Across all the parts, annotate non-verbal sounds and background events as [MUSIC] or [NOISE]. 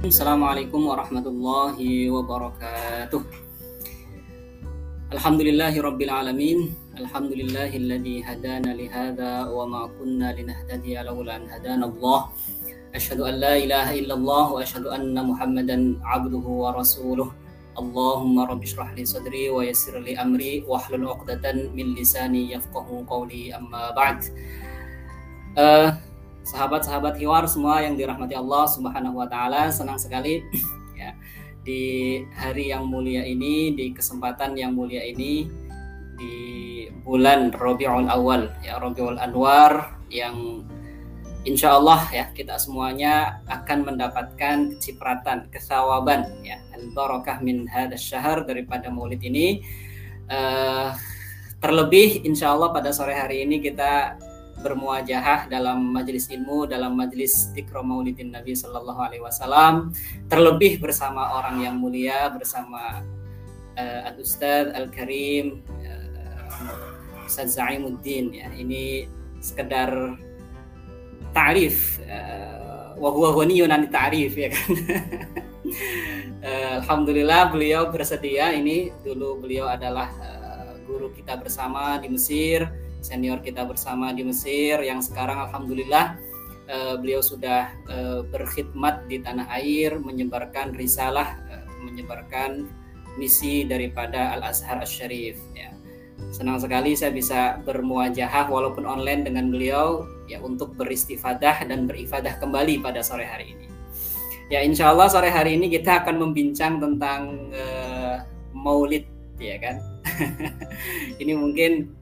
Assalamualaikum warahmatullahi wabarakatuh. Alhamdulillahi rabbil alamin. Alhamdulillahilladzi hadana li hadza wa ma kunna linahtadiya laula an hadana Allah. Asyhadu an la ilaha illallah wa asyhadu anna Muhammadan abduhu wa rasuluh. Allahumma rabbi shrah li sadri wa yassir li amri wa hlul 'uqdatan min lisani yafqahu qawli amma ba'd. Uh, sahabat-sahabat hiwar semua yang dirahmati Allah Subhanahu wa taala, senang sekali ya di hari yang mulia ini, di kesempatan yang mulia ini di bulan Rabiul Awal ya Rabiul Anwar yang insya Allah ya kita semuanya akan mendapatkan kecipratan kesawaban ya al barakah min hadas syahr daripada maulid ini. Uh, terlebih insya Allah pada sore hari ini kita bermuajahah dalam majelis ilmu, dalam majelis tikro maulidin Nabi Sallallahu Alaihi Wasallam, terlebih bersama orang yang mulia, bersama uh, Al Ustadz Al Karim, uh, Ustadz Zaimuddin. Ya, ini sekedar ta'rif, uh, wahwa yunani ta'rif ya kan. [LAUGHS] Alhamdulillah beliau bersedia. Ini dulu beliau adalah guru kita bersama di Mesir senior kita bersama di Mesir yang sekarang alhamdulillah uh, beliau sudah uh, berkhidmat di tanah air menyebarkan risalah uh, menyebarkan misi daripada Al Azhar Asy-Syarif ya. Senang sekali saya bisa bermuajahah walaupun online dengan beliau ya untuk beristifadah dan berifadah kembali pada sore hari ini. Ya insya Allah sore hari ini kita akan membincang tentang uh, Maulid ya kan. [LAUGHS] ini mungkin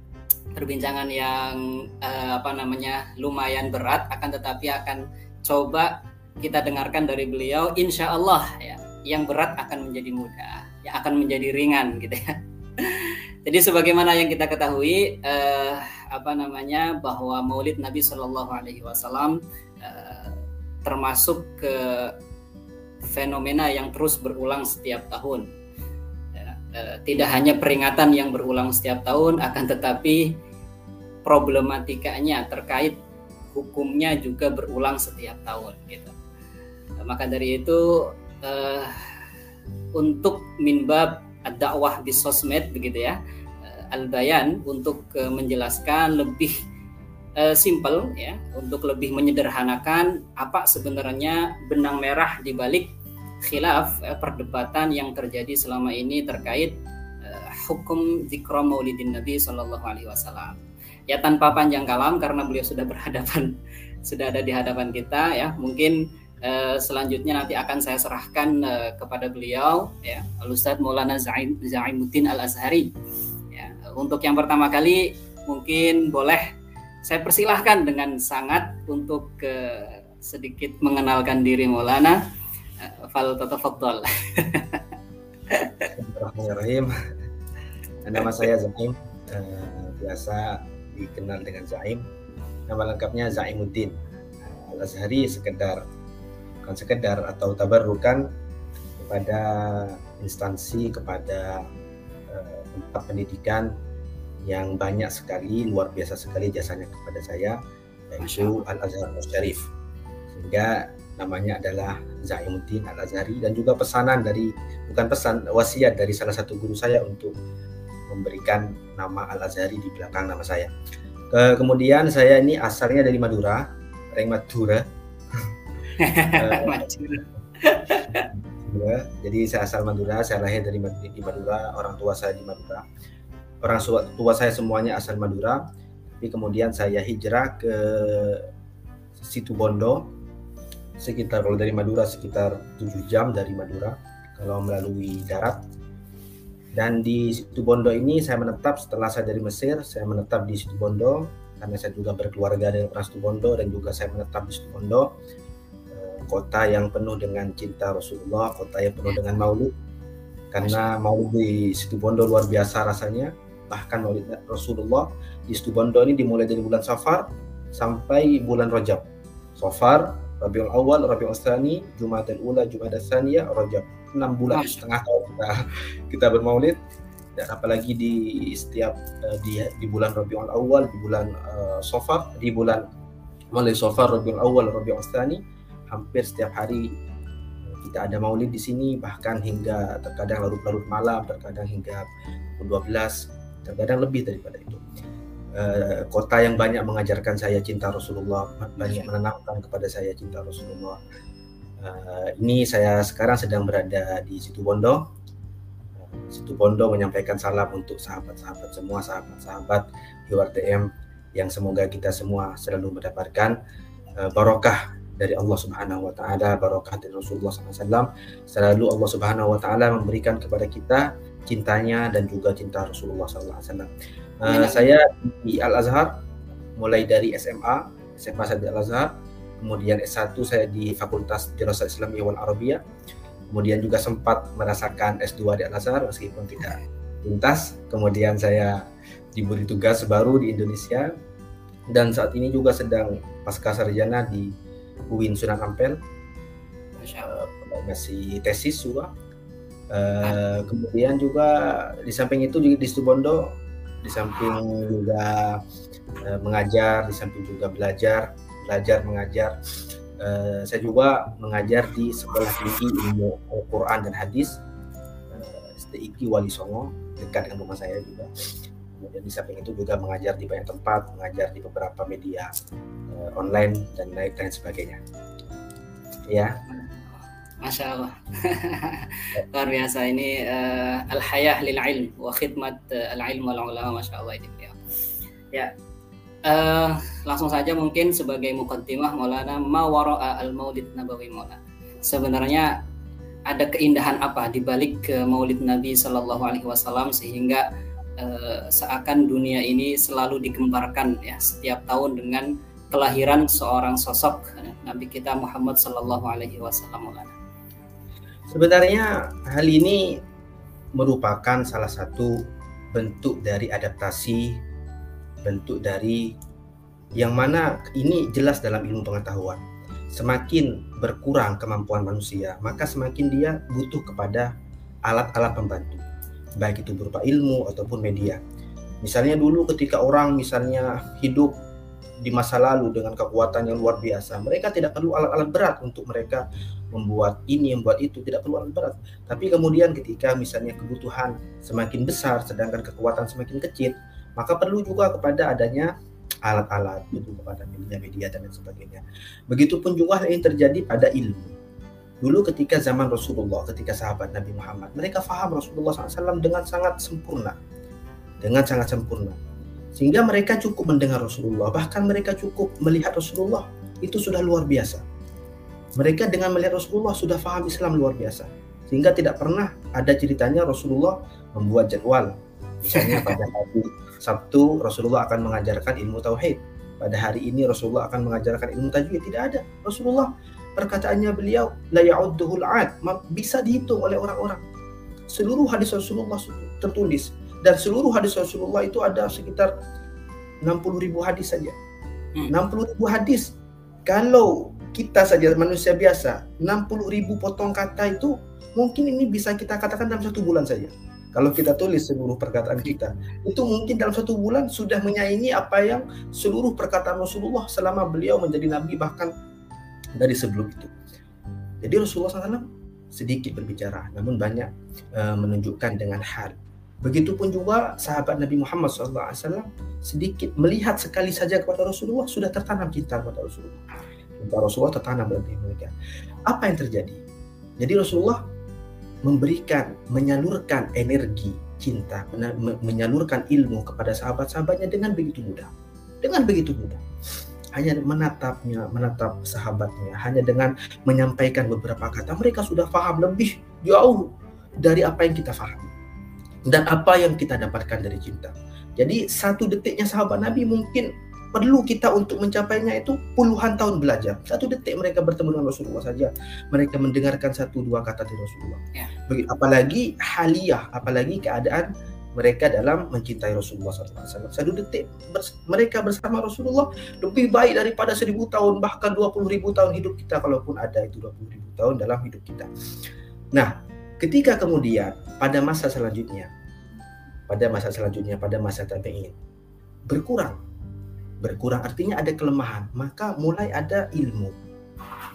perbincangan yang uh, apa namanya lumayan berat akan tetapi akan coba kita dengarkan dari beliau insya Allah ya yang berat akan menjadi mudah ya akan menjadi ringan gitu ya. [LAUGHS] Jadi sebagaimana yang kita ketahui uh, apa namanya bahwa Maulid Nabi Shallallahu Alaihi Wasallam uh, termasuk ke fenomena yang terus berulang setiap tahun. Tidak hanya peringatan yang berulang setiap tahun akan tetapi problematikanya terkait hukumnya juga berulang setiap tahun gitu. Maka dari itu uh, untuk minbab dakwah di sosmed begitu ya uh, al-bayan untuk uh, menjelaskan lebih uh, simple ya untuk lebih menyederhanakan apa sebenarnya benang merah di balik khilaf uh, perdebatan yang terjadi selama ini terkait uh, hukum zikra maulidin Nabi Shallallahu alaihi wasallam ya tanpa panjang kalam karena beliau sudah berhadapan [LAUGHS] sudah ada di hadapan kita ya. Mungkin uh, selanjutnya nanti akan saya serahkan uh, kepada beliau ya. Ustadz Maulana Zaim Zaimuddin Al Azhari ya untuk yang pertama kali mungkin boleh saya persilahkan dengan sangat untuk uh, sedikit mengenalkan diri Maulana. Uh, fal tatafaddal. [LAUGHS] Bismillahirrahmanirrahim. Nama saya Zaim. Uh, biasa dikenal dengan Zaim. Nama lengkapnya Zaimuddin. Al Azhari sekedar bukan sekedar atau tabarrukan kepada instansi kepada uh, tempat pendidikan yang banyak sekali luar biasa sekali jasanya kepada saya yaitu Al Azhar Syarif sehingga namanya adalah Zaimuddin Al Azhari dan juga pesanan dari bukan pesan wasiat dari salah satu guru saya untuk memberikan nama Al Azhari di belakang nama saya. Ke, kemudian saya ini asalnya dari Madura, orang Madura. [LAUGHS] Madura. Jadi saya asal Madura, saya lahir dari di Madura, orang tua saya di Madura. Orang tua saya semuanya asal Madura. Tapi kemudian saya hijrah ke Situ Bondo, sekitar kalau dari Madura sekitar 7 jam dari Madura kalau melalui darat dan di situ Bondo ini saya menetap setelah saya dari Mesir, saya menetap di situ Bondo karena saya juga berkeluarga dengan orang situ Bondo dan juga saya menetap di situ Bondo eh, kota yang penuh dengan cinta Rasulullah, kota yang penuh dengan maulid. Karena maulid di situ Bondo luar biasa rasanya. Bahkan maulid Rasulullah di situ Bondo ini dimulai dari bulan Safar sampai bulan Rajab. Safar, Rabiul Awal, Rabiul Tsani, Jumadil Ula, Jumadil Tsaniyah, Rajab enam bulan setengah tahun kita kita bermaulid dan apalagi di setiap uh, di di bulan Rabiul Awal, di bulan uh, Safar, di bulan mulai Safar, Rabiul Awal, Rabiul Tsani hampir setiap hari kita ada maulid di sini bahkan hingga terkadang larut-larut malam, terkadang hingga pukul 12, terkadang lebih daripada itu. Uh, kota yang banyak mengajarkan saya cinta Rasulullah, banyak menanamkan kepada saya cinta Rasulullah. Uh, ini saya sekarang sedang berada di situ Bondo. situ Bondo menyampaikan salam untuk sahabat-sahabat semua, sahabat-sahabat URTM yang semoga kita semua selalu mendapatkan uh, barokah dari Allah Subhanahu wa taala, barokah dari Rasulullah SAW. Selalu Allah Subhanahu wa taala memberikan kepada kita cintanya dan juga cinta Rasulullah SAW. Uh, eh, saya di Al Azhar mulai dari SMA, SMA saya di Al Azhar, kemudian S1 saya di Fakultas Dirasat Islamiyah wal Arabiyah. Kemudian juga sempat merasakan S2 di Al Azhar meskipun tidak tuntas. Kemudian saya diberi tugas baru di Indonesia. Dan saat ini juga sedang pasca sarjana di UIN Sunan Ampel. Uh, masih tesis juga. Uh, kemudian juga di samping itu juga di Stubondo di samping juga uh, mengajar di samping juga belajar belajar mengajar. Uh, saya juga mengajar di sekolah tinggi ilmu Al-Quran dan Hadis uh, Wali Songo dekat dengan rumah saya juga. Kemudian di samping itu juga mengajar di banyak tempat mengajar di beberapa media uh, online dan lain lain sebagainya. Ya. Masya Allah. [LAUGHS] Luar biasa. Ini uh, al hayah lil ilm wa khidmat uh, al ilm wal ulama Masya Allah ini. Ya, ya. Uh, langsung saja mungkin sebagai mukaddimah Maulana ma wara'a al maulid nabawi Maulana sebenarnya ada keindahan apa di balik ke maulid Nabi Shallallahu Alaihi Wasallam sehingga uh, seakan dunia ini selalu dikembarkan ya setiap tahun dengan kelahiran seorang sosok Nabi kita Muhammad Sallallahu Alaihi Wasallam. Sebenarnya hal ini merupakan salah satu bentuk dari adaptasi, bentuk dari yang mana ini jelas dalam ilmu pengetahuan. Semakin berkurang kemampuan manusia, maka semakin dia butuh kepada alat-alat pembantu baik itu berupa ilmu ataupun media. Misalnya dulu ketika orang misalnya hidup di masa lalu dengan kekuatan yang luar biasa, mereka tidak perlu alat-alat berat untuk mereka membuat ini, membuat itu, tidak perlu alat berat. Tapi kemudian ketika misalnya kebutuhan semakin besar sedangkan kekuatan semakin kecil, maka perlu juga kepada adanya alat-alat, itu kepada media-media dan lain sebagainya. Begitupun juga hal yang terjadi pada ilmu Dulu ketika zaman Rasulullah, ketika sahabat Nabi Muhammad, mereka faham Rasulullah SAW dengan sangat sempurna. Dengan sangat sempurna. Sehingga mereka cukup mendengar Rasulullah, bahkan mereka cukup melihat Rasulullah. Itu sudah luar biasa. Mereka dengan melihat Rasulullah sudah faham Islam luar biasa. Sehingga tidak pernah ada ceritanya Rasulullah membuat jadwal. Misalnya pada hari Sabtu Rasulullah akan mengajarkan ilmu tauhid. Pada hari ini Rasulullah akan mengajarkan ilmu tajwid. Tidak ada. Rasulullah perkataannya beliau la ya'udduhul ad bisa dihitung oleh orang-orang seluruh hadis Rasulullah tertulis dan seluruh hadis Rasulullah itu ada sekitar 60 ribu hadis saja hmm. 60 ribu hadis kalau kita saja manusia biasa 60 ribu potong kata itu mungkin ini bisa kita katakan dalam satu bulan saja kalau kita tulis seluruh perkataan kita itu mungkin dalam satu bulan sudah menyaingi apa yang seluruh perkataan Rasulullah selama beliau menjadi nabi bahkan dari sebelum itu. Jadi Rasulullah SAW sedikit berbicara, namun banyak uh, menunjukkan dengan hal. Begitupun juga sahabat Nabi Muhammad SAW sedikit melihat sekali saja kepada Rasulullah sudah tertanam cinta kepada Rasulullah. Cinta Rasulullah tertanam dalam diri mereka. Apa yang terjadi? Jadi Rasulullah memberikan, menyalurkan energi cinta, menyalurkan ilmu kepada sahabat-sahabatnya dengan begitu mudah. Dengan begitu mudah hanya menatapnya, menatap sahabatnya, hanya dengan menyampaikan beberapa kata, mereka sudah paham lebih jauh dari apa yang kita paham dan apa yang kita dapatkan dari cinta. Jadi satu detiknya sahabat Nabi mungkin perlu kita untuk mencapainya itu puluhan tahun belajar. Satu detik mereka bertemu dengan Rasulullah saja, mereka mendengarkan satu dua kata dari Rasulullah. Ya. Apalagi haliyah, apalagi keadaan mereka dalam mencintai Rasulullah SAW. Satu detik bers mereka bersama Rasulullah lebih baik daripada seribu tahun bahkan dua puluh ribu tahun hidup kita kalaupun ada itu dua puluh ribu tahun dalam hidup kita. Nah, ketika kemudian pada masa selanjutnya, pada masa selanjutnya, pada masa tabi'in berkurang, berkurang artinya ada kelemahan, maka mulai ada ilmu.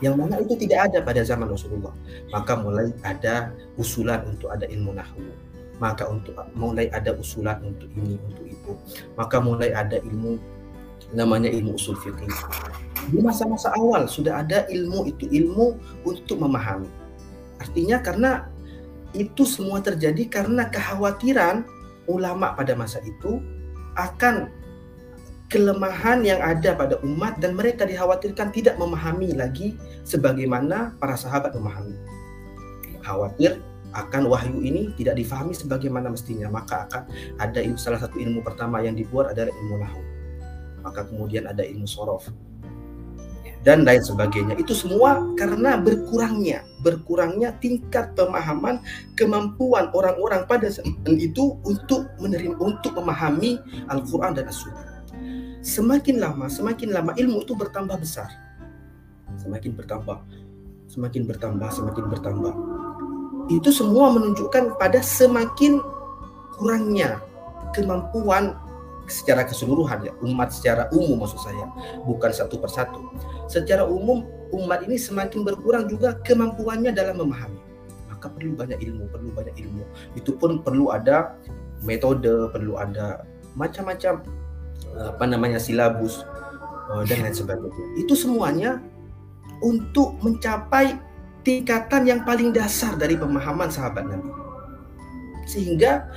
yang mana itu tidak ada pada zaman Rasulullah. Maka mulai ada usulan untuk ada ilmu nahwu. Maka untuk mulai ada usulan untuk ini, untuk itu. Maka mulai ada ilmu namanya ilmu usul fikih. Di masa-masa awal sudah ada ilmu itu ilmu untuk memahami. Artinya karena itu semua terjadi karena kekhawatiran ulama pada masa itu akan kelemahan yang ada pada umat dan mereka dikhawatirkan tidak memahami lagi sebagaimana para sahabat memahami. Khawatir akan wahyu ini tidak difahami sebagaimana mestinya, maka akan ada salah satu ilmu pertama yang dibuat adalah ilmu nahu. Maka kemudian ada ilmu sorof dan lain sebagainya. Itu semua karena berkurangnya, berkurangnya tingkat pemahaman kemampuan orang-orang pada zaman itu untuk menerima untuk memahami Al-Qur'an dan As-Sunnah semakin lama, semakin lama ilmu itu bertambah besar. Semakin bertambah, semakin bertambah, semakin bertambah. Itu semua menunjukkan pada semakin kurangnya kemampuan secara keseluruhan ya umat secara umum maksud saya bukan satu persatu secara umum umat ini semakin berkurang juga kemampuannya dalam memahami maka perlu banyak ilmu perlu banyak ilmu itu pun perlu ada metode perlu ada macam-macam apa namanya silabus uh, dan lain sebagainya. Itu semuanya untuk mencapai tingkatan yang paling dasar dari pemahaman sahabat Nabi. Sehingga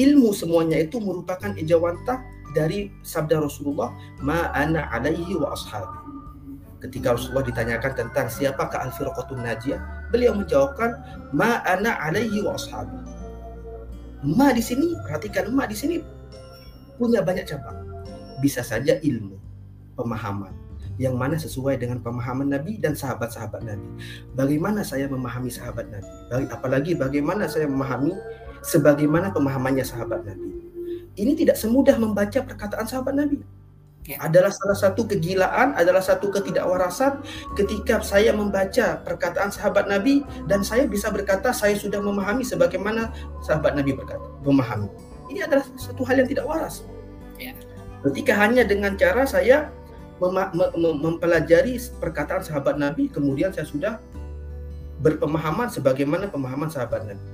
ilmu semuanya itu merupakan ijawantah dari sabda Rasulullah ma ana alaihi wa ashabi. Ketika Rasulullah ditanyakan tentang siapakah al-firqatun najiyah, beliau menjawabkan ma ana alaihi wa ashabi. Ma di sini perhatikan ma di sini punya banyak cabang bisa saja ilmu, pemahaman yang mana sesuai dengan pemahaman Nabi dan sahabat-sahabat Nabi. Bagaimana saya memahami sahabat Nabi? Apalagi bagaimana saya memahami sebagaimana pemahamannya sahabat Nabi. Ini tidak semudah membaca perkataan sahabat Nabi. Ya. Adalah salah satu kegilaan, adalah satu ketidakwarasan ketika saya membaca perkataan sahabat Nabi dan saya bisa berkata saya sudah memahami sebagaimana sahabat Nabi berkata, memahami. Ini adalah satu hal yang tidak waras. Ya. Ketika hanya dengan cara saya mem mem mempelajari perkataan sahabat Nabi, kemudian saya sudah berpemahaman sebagaimana pemahaman sahabat Nabi.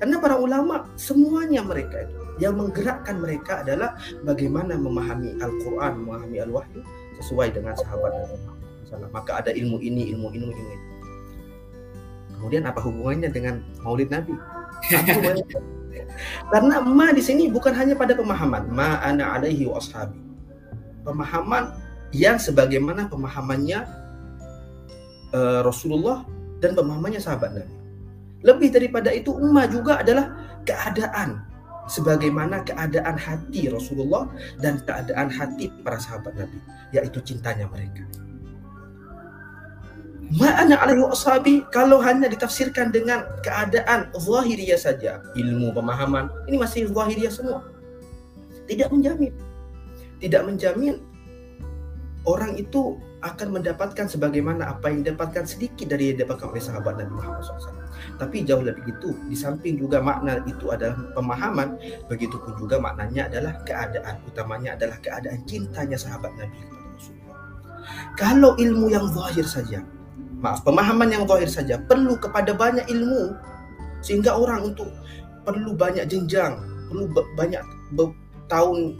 Karena para ulama semuanya mereka itu yang menggerakkan mereka adalah bagaimana memahami Al-Quran, memahami Al-Wahyu sesuai dengan sahabat Nabi. Maka ada ilmu ini, ilmu ini, ilmu ini. Kemudian apa hubungannya dengan Maulid Nabi? [LAUGHS] Karena ma di sini bukan hanya pada pemahaman ma ana alaihi wa. Pemahaman yang sebagaimana pemahamannya uh, Rasulullah dan pemahamannya sahabat Nabi. Lebih daripada itu umma juga adalah keadaan sebagaimana keadaan hati Rasulullah dan keadaan hati para sahabat Nabi, yaitu cintanya mereka. Ma'ana alaihi ashabi kalau hanya ditafsirkan dengan keadaan zahiriyah saja, ilmu pemahaman, ini masih zahiriyah semua. Tidak menjamin. Tidak menjamin orang itu akan mendapatkan sebagaimana apa yang didapatkan sedikit dari yang didapatkan oleh sahabat Nabi Muhammad SAW. Tapi jauh lebih itu, di samping juga makna itu adalah pemahaman, begitu pun juga maknanya adalah keadaan, utamanya adalah keadaan cintanya sahabat Nabi kepada Rasulullah. Kalau ilmu yang zahir saja, maaf pemahaman yang zahir saja perlu kepada banyak ilmu. Sehingga orang untuk perlu banyak jenjang perlu banyak tahun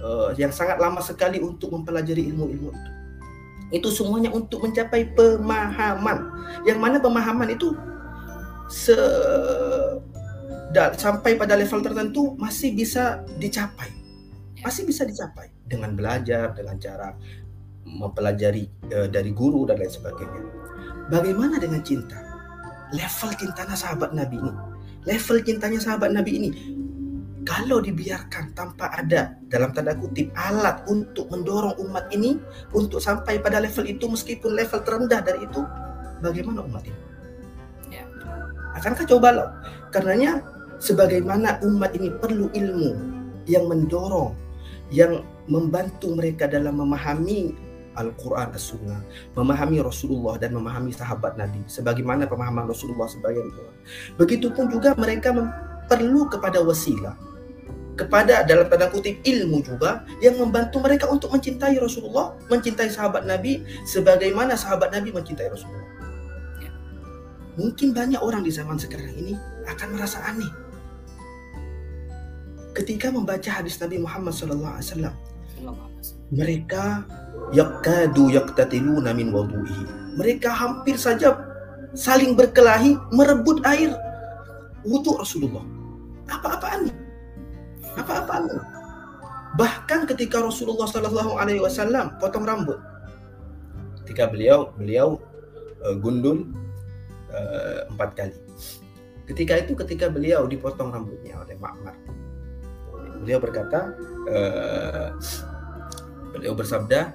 uh, yang sangat lama sekali untuk mempelajari ilmu-ilmu itu. Itu semuanya untuk mencapai pemahaman. Yang mana pemahaman itu se da, sampai pada level tertentu masih bisa dicapai. Masih bisa dicapai. Dengan belajar dengan cara mempelajari uh, dari guru dan lain sebagainya. Bagaimana dengan cinta? Level cintanya sahabat Nabi ini, level cintanya sahabat Nabi ini, kalau dibiarkan tanpa ada dalam tanda kutip alat untuk mendorong umat ini untuk sampai pada level itu meskipun level terendah dari itu, bagaimana umat ini? Ya. Akankah coba loh? Karenanya sebagaimana umat ini perlu ilmu yang mendorong, yang membantu mereka dalam memahami Al-Quran As-Sunnah, memahami Rasulullah dan memahami sahabat Nabi, sebagaimana pemahaman Rasulullah sebagai itu. Begitupun juga mereka perlu kepada wasilah. kepada dalam tanda kutip ilmu juga yang membantu mereka untuk mencintai Rasulullah, mencintai sahabat Nabi sebagaimana sahabat Nabi mencintai Rasulullah. Ya. Mungkin banyak orang di zaman sekarang ini akan merasa aneh ketika membaca hadis Nabi Muhammad SAW. Mereka yakadu yaktatiluna min wudu'ihi. Mereka hampir saja saling berkelahi merebut air wudhu Rasulullah. Apa-apaan nih? apa-apa bahkan ketika Rasulullah Shallallahu Alaihi Wasallam potong rambut ketika beliau beliau uh, gundul uh, empat kali ketika itu ketika beliau dipotong rambutnya oleh Ma'mar beliau berkata uh, beliau bersabda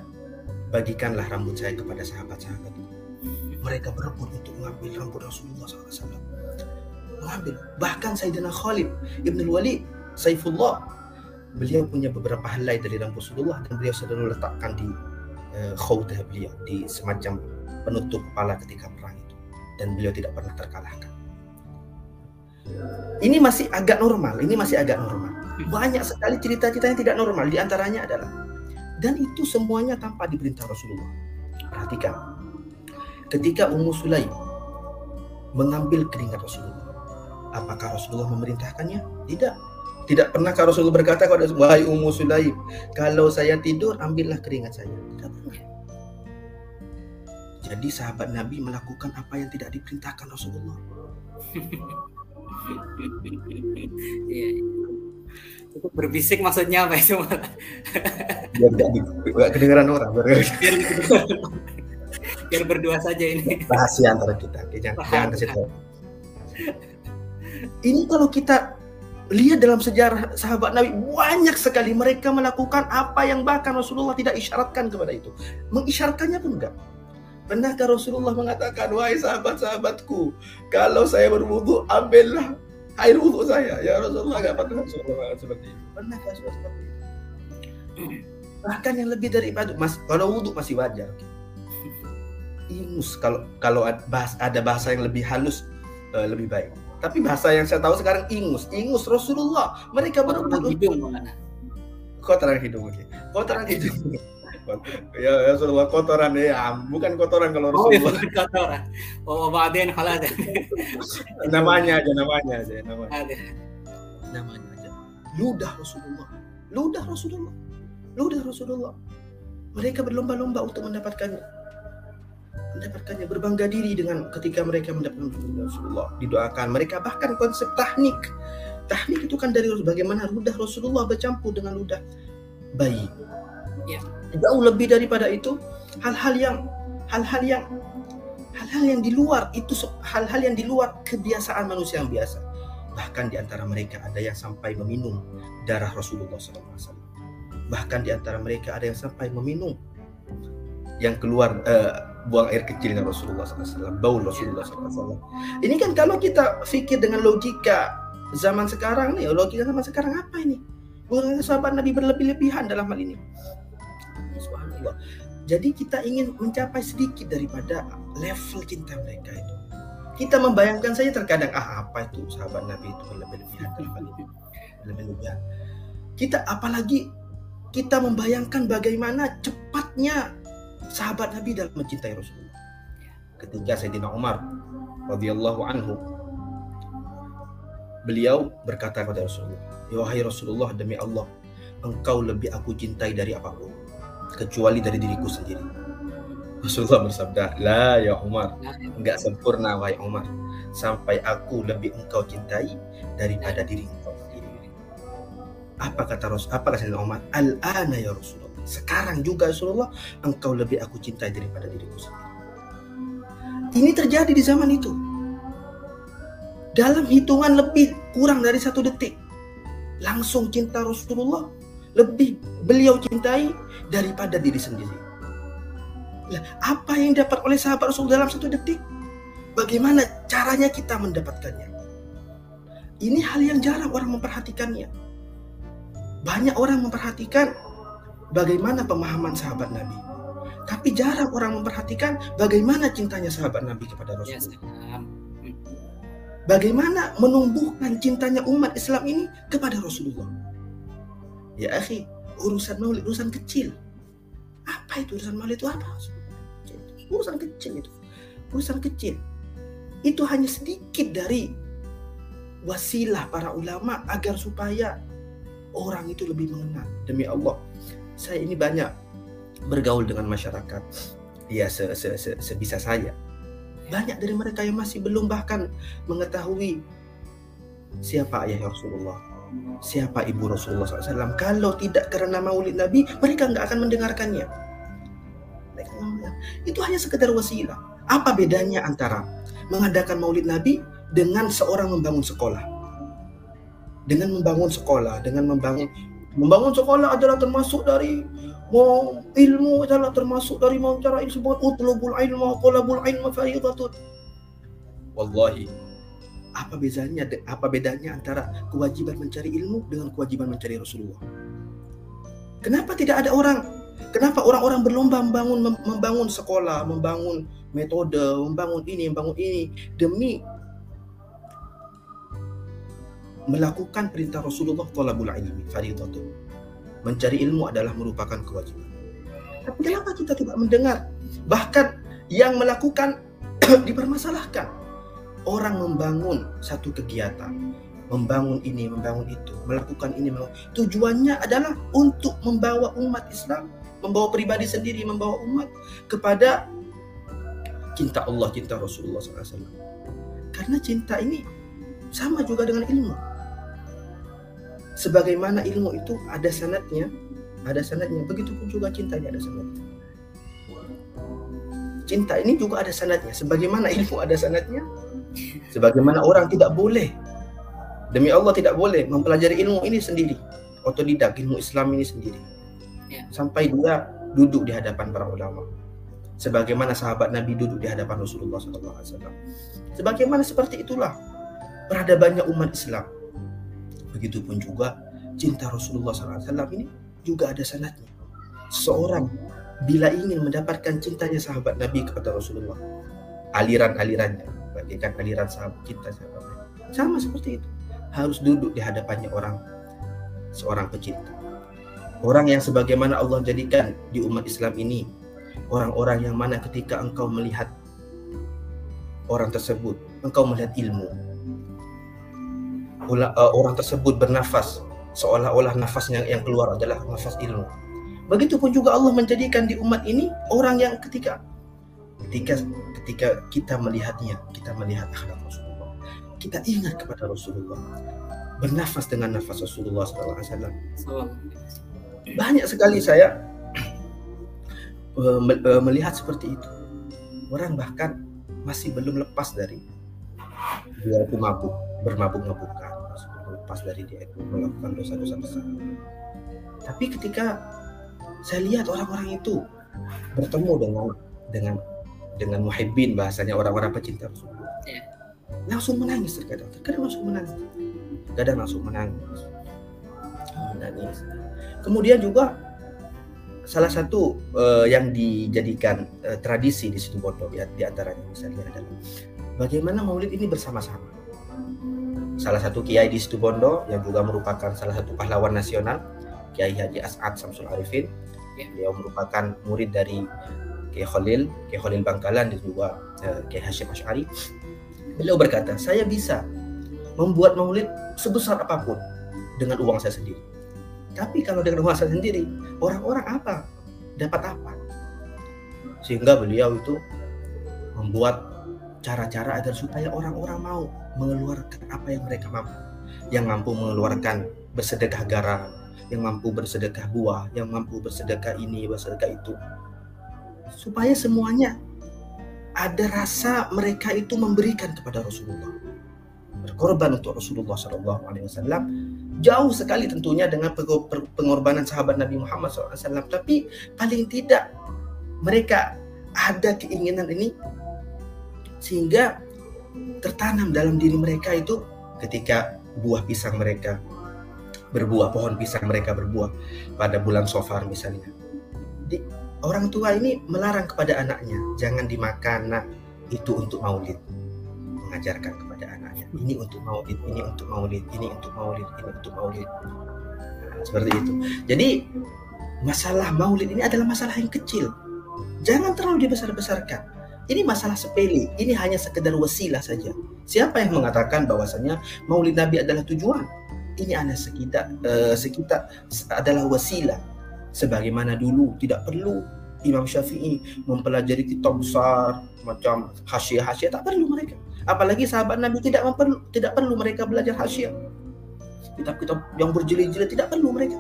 bagikanlah rambut saya kepada sahabat-sahabat mereka berebut untuk mengambil rambut Rasulullah SAW mengambil bahkan Sayyidina Khalid Ibn Walid Saifullah beliau punya beberapa helai dari Rasulullah dan beliau selalu letakkan di uh, khawdah beliau di semacam penutup kepala ketika perang itu dan beliau tidak pernah terkalahkan. Ini masih agak normal, ini masih agak normal. Banyak sekali cerita-cerita yang tidak normal di antaranya adalah dan itu semuanya tanpa diperintah Rasulullah. Perhatikan. Ketika Ummu Sulaim mengambil keringat Rasulullah, apakah Rasulullah memerintahkannya? Tidak tidak pernah Rasulullah berkata kepada wahai Ummu Sulaim, kalau saya tidur ambillah keringat saya. Tidak pernah. Jadi sahabat Nabi melakukan apa yang tidak diperintahkan Rasulullah. [LAUGHS] Itu berbisik maksudnya apa itu? Biar tidak kedengaran orang. Biar, biar berdua saja ini. Rahasia antara kita. Jangan, jangan kasih tahu. Ini kalau kita lihat dalam sejarah sahabat Nabi banyak sekali mereka melakukan apa yang bahkan Rasulullah tidak isyaratkan kepada itu. Mengisyaratkannya pun enggak. Pernahkah Rasulullah mengatakan, wahai sahabat-sahabatku, kalau saya berwudu, ambillah air wudu saya. Ya Rasulullah enggak pernah Rasulullah seperti itu. Pernahkah Rasulullah seperti itu? Bahkan yang lebih dari itu, mas, kalau wudu masih wajar. Ingus kalau kalau ada bahasa yang lebih halus eh, lebih baik tapi bahasa yang saya tahu sekarang ingus, ingus Rasulullah. Mereka berebut hidung. Kotoran hidung, oke. Kotoran hidung. Ya Rasulullah kotoran ya, bukan kotoran kalau Rasulullah. Oh, iya, kotoran. Oh, baden halal. [LAUGHS] namanya aja, namanya aja, namanya. Namanya aja. Ludah Rasulullah. Ludah Rasulullah. Ludah Rasulullah. Mereka berlomba-lomba untuk mendapatkan mendapatkannya berbangga diri dengan ketika mereka mendapatkan Rasulullah didoakan mereka bahkan konsep tahnik tahnik itu kan dari bagaimana ludah Rasulullah bercampur dengan ludah bayi ya. Jauh lebih daripada itu hal-hal yang hal-hal yang hal-hal yang di luar itu hal-hal yang di luar kebiasaan manusia yang biasa bahkan di antara mereka ada yang sampai meminum darah Rasulullah SAW bahkan di antara mereka ada yang sampai meminum yang keluar uh, buang air kecilnya Rasulullah SAW, bau Rasulullah SAW. Ini kan kalau kita pikir dengan logika zaman sekarang nih, logika zaman sekarang apa ini? Bukan sahabat Nabi berlebih-lebihan dalam hal ini. Subhanallah. Jadi kita ingin mencapai sedikit daripada level cinta mereka itu. Kita membayangkan saja terkadang ah apa itu sahabat Nabi itu berlebih-lebihan [LAUGHS] hal ini. Berlebih-lebihan. Kita apalagi kita membayangkan bagaimana cepatnya sahabat Nabi dalam mencintai Rasulullah. Ketika Sayyidina Umar radhiyallahu anhu beliau berkata kepada Rasulullah, "Ya wahai Rasulullah demi Allah, engkau lebih aku cintai dari apa pun kecuali dari diriku sendiri." Rasulullah bersabda, "La ya Umar, enggak sempurna wahai Umar, sampai aku lebih engkau cintai daripada diri engkau sendiri." Apa kata Rasul? Apa kata Umar? "Al-ana ya Rasulullah." Sekarang juga Rasulullah, engkau lebih aku cintai daripada diriku sendiri. Ini terjadi di zaman itu. Dalam hitungan lebih kurang dari satu detik. Langsung cinta Rasulullah lebih beliau cintai daripada diri sendiri. Nah, apa yang dapat oleh sahabat Rasul dalam satu detik? Bagaimana caranya kita mendapatkannya? Ini hal yang jarang orang memperhatikannya. Banyak orang memperhatikan bagaimana pemahaman sahabat Nabi. Tapi jarang orang memperhatikan bagaimana cintanya sahabat Nabi kepada Rasulullah. Bagaimana menumbuhkan cintanya umat Islam ini kepada Rasulullah. Ya akhi, urusan maulid urusan kecil. Apa itu urusan maulid itu apa? Urusan kecil itu. Urusan kecil. Itu hanya sedikit dari wasilah para ulama agar supaya orang itu lebih mengenal. Demi Allah, saya ini banyak bergaul dengan masyarakat. Ya se, se, se, sebisa saya. Banyak dari mereka yang masih belum bahkan mengetahui siapa ayah Rasulullah, siapa ibu Rasulullah SAW. Kalau tidak karena maulid Nabi, mereka nggak akan mendengarkannya. Itu hanya sekedar wasilah. Apa bedanya antara mengadakan maulid Nabi dengan seorang membangun sekolah? Dengan membangun sekolah, dengan membangun membangun sekolah adalah termasuk dari mau ilmu adalah termasuk dari mau cara ilmu utlubul ilmu qalabul ilmu fariidatun wallahi apa bedanya apa bedanya antara kewajiban mencari ilmu dengan kewajiban mencari Rasulullah kenapa tidak ada orang kenapa orang-orang berlomba membangun membangun sekolah membangun metode membangun ini membangun ini demi melakukan perintah Rasulullah talabul ilmi fariidatun Mencari ilmu adalah merupakan kewajiban. Tapi kenapa kita tidak mendengar? Bahkan yang melakukan [CLEARS THROAT] dipermasalahkan. Orang membangun satu kegiatan, membangun ini, membangun itu, melakukan ini, melakukan. tujuannya adalah untuk membawa umat Islam, membawa pribadi sendiri, membawa umat kepada cinta Allah, cinta Rasulullah SAW. Karena cinta ini sama juga dengan ilmu sebagaimana ilmu itu ada sanatnya ada sanatnya begitu pun juga cinta ini ada sanatnya cinta ini juga ada sanatnya sebagaimana ilmu ada sanatnya sebagaimana orang tidak boleh. Demi Allah tidak boleh mempelajari ilmu ini sendiri. Otodidak ilmu Islam ini sendiri. Ya. sampai dia duduk di hadapan para ulama. Sebagaimana sahabat Nabi duduk di hadapan Rasulullah SAW sebagaimana seperti itulah peradabannya umat Islam. Begitupun juga cinta Rasulullah SAW ini juga ada sanatnya. Seorang bila ingin mendapatkan cintanya sahabat Nabi kepada Rasulullah, aliran-alirannya, bagaikan aliran sahabat cinta sahabat. Sama seperti itu. Harus duduk di hadapannya orang seorang pecinta. Orang yang sebagaimana Allah jadikan di umat Islam ini, orang-orang yang mana ketika engkau melihat orang tersebut, engkau melihat ilmu, uh, orang tersebut bernafas seolah-olah nafasnya yang keluar adalah nafas ilmu. Begitupun juga Allah menjadikan di umat ini orang yang ketika ketika ketika kita melihatnya, kita melihat akhlak Rasulullah, kita ingat kepada Rasulullah, bernafas dengan nafas Rasulullah SAW. Banyak sekali saya uh, uh, melihat seperti itu. Orang bahkan masih belum lepas dari dia itu mabuk, bermabuk-mabukan lepas dari dia itu melakukan dosa-dosa besar. Tapi ketika saya lihat orang-orang itu bertemu dengan dengan dengan muhibbin bahasanya orang-orang pecinta Rasulullah. Yeah. Langsung menangis terkadang, terkadang langsung menangis. Kadang langsung menangis. Menangis. Kemudian juga salah satu uh, yang dijadikan uh, tradisi di situ Bondo ya, di antaranya misalnya adalah bagaimana Maulid ini bersama-sama salah satu kiai di Situbondo yang juga merupakan salah satu pahlawan nasional Kiai Haji As'ad Samsul Arifin ya. dia merupakan murid dari Kiai Khalil Kiai Khalil Bangkalan dan juga Kiai Hashim Ash'ari beliau berkata saya bisa membuat maulid sebesar apa pun dengan uang saya sendiri tapi kalau dengan uang saya sendiri orang-orang apa dapat apa sehingga beliau itu membuat cara-cara agar supaya orang-orang mau mengeluarkan apa yang mereka mampu. Yang mampu mengeluarkan bersedekah garam, yang mampu bersedekah buah, yang mampu bersedekah ini, bersedekah itu. Supaya semuanya ada rasa mereka itu memberikan kepada Rasulullah. Berkorban untuk Rasulullah Shallallahu Alaihi Wasallam jauh sekali tentunya dengan pengorbanan sahabat Nabi Muhammad SAW. Tapi paling tidak mereka ada keinginan ini sehingga tertanam dalam diri mereka itu ketika buah pisang mereka berbuah, pohon pisang mereka berbuah pada bulan Sofar misalnya. Orang tua ini melarang kepada anaknya, jangan dimakan, nak itu untuk maulid. Mengajarkan kepada anaknya, ini untuk maulid, ini untuk maulid, ini untuk maulid, ini untuk maulid. seperti itu. Jadi masalah maulid ini adalah masalah yang kecil. Jangan terlalu dibesar-besarkan. Ini masalah sepele. Ini hanya sekedar wasilah saja. Siapa yang mengatakan bahwasanya maulid Nabi adalah tujuan? Ini hanya sekitar uh, sekitar adalah wasilah. Sebagaimana dulu tidak perlu Imam Syafi'i mempelajari kitab besar macam hasyiah-hasyiah tak perlu mereka. Apalagi sahabat Nabi tidak perlu tidak perlu mereka belajar hasyiah. Kitab-kitab yang berjilid-jilid tidak perlu mereka.